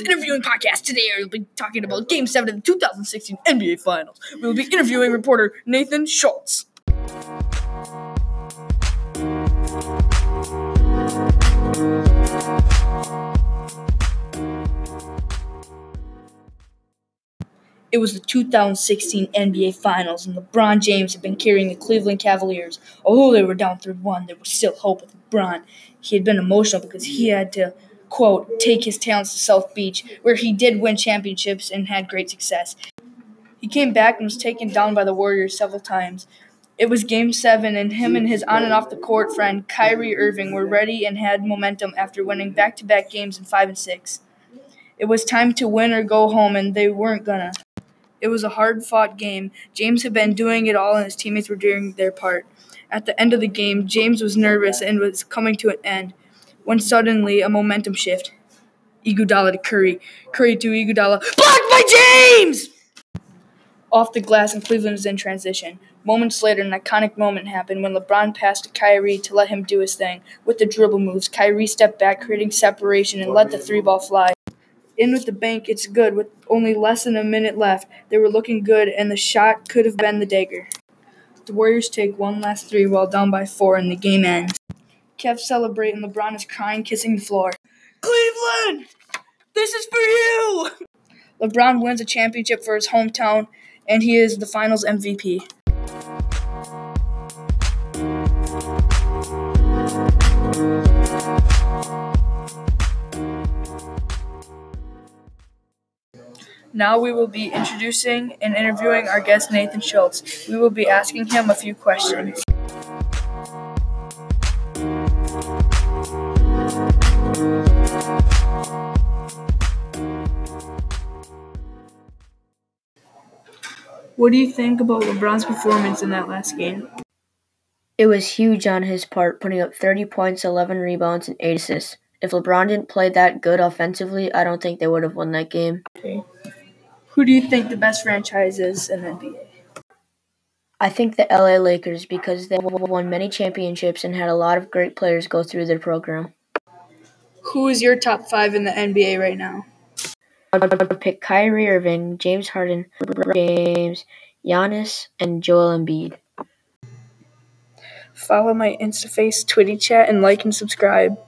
interviewing podcast. Today we'll be talking about Game 7 of the 2016 NBA Finals. We'll be interviewing reporter Nathan Schultz. It was the 2016 NBA Finals, and LeBron James had been carrying the Cleveland Cavaliers. Although they were down 3 1, there was still hope with LeBron. He had been emotional because he had to, quote, take his talents to South Beach, where he did win championships and had great success. He came back and was taken down by the Warriors several times. It was game seven, and him and his on and off the court friend Kyrie Irving were ready and had momentum after winning back to back games in five and six. It was time to win or go home, and they weren't gonna. It was a hard fought game. James had been doing it all, and his teammates were doing their part. At the end of the game, James was nervous and was coming to an end when suddenly a momentum shift. Iguodala to Curry. Curry to Iguodala. Blocked by James! Off the glass, and Cleveland is in transition. Moments later, an iconic moment happened when LeBron passed to Kyrie to let him do his thing. With the dribble moves, Kyrie stepped back, creating separation, and let the three ball fly. In with the bank, it's good. With only less than a minute left, they were looking good, and the shot could have been the dagger. The Warriors take one last three while down by four, and the game ends. Kev celebrating. LeBron is crying, kissing the floor. Cleveland, this is for you! LeBron wins a championship for his hometown, and he is the finals MVP. Now we will be introducing and interviewing our guest Nathan Schultz. We will be asking him a few questions. What do you think about LeBron's performance in that last game? It was huge on his part, putting up 30 points, 11 rebounds, and 8 assists. If LeBron didn't play that good offensively, I don't think they would have won that game. Okay. Who do you think the best franchise is in the NBA? I think the LA Lakers because they won many championships and had a lot of great players go through their program. Who is your top five in the NBA right now? would pick Kyrie Irving, James Harden, James, Giannis, and Joel Embiid. Follow my InstaFace, Twitty chat, and like and subscribe.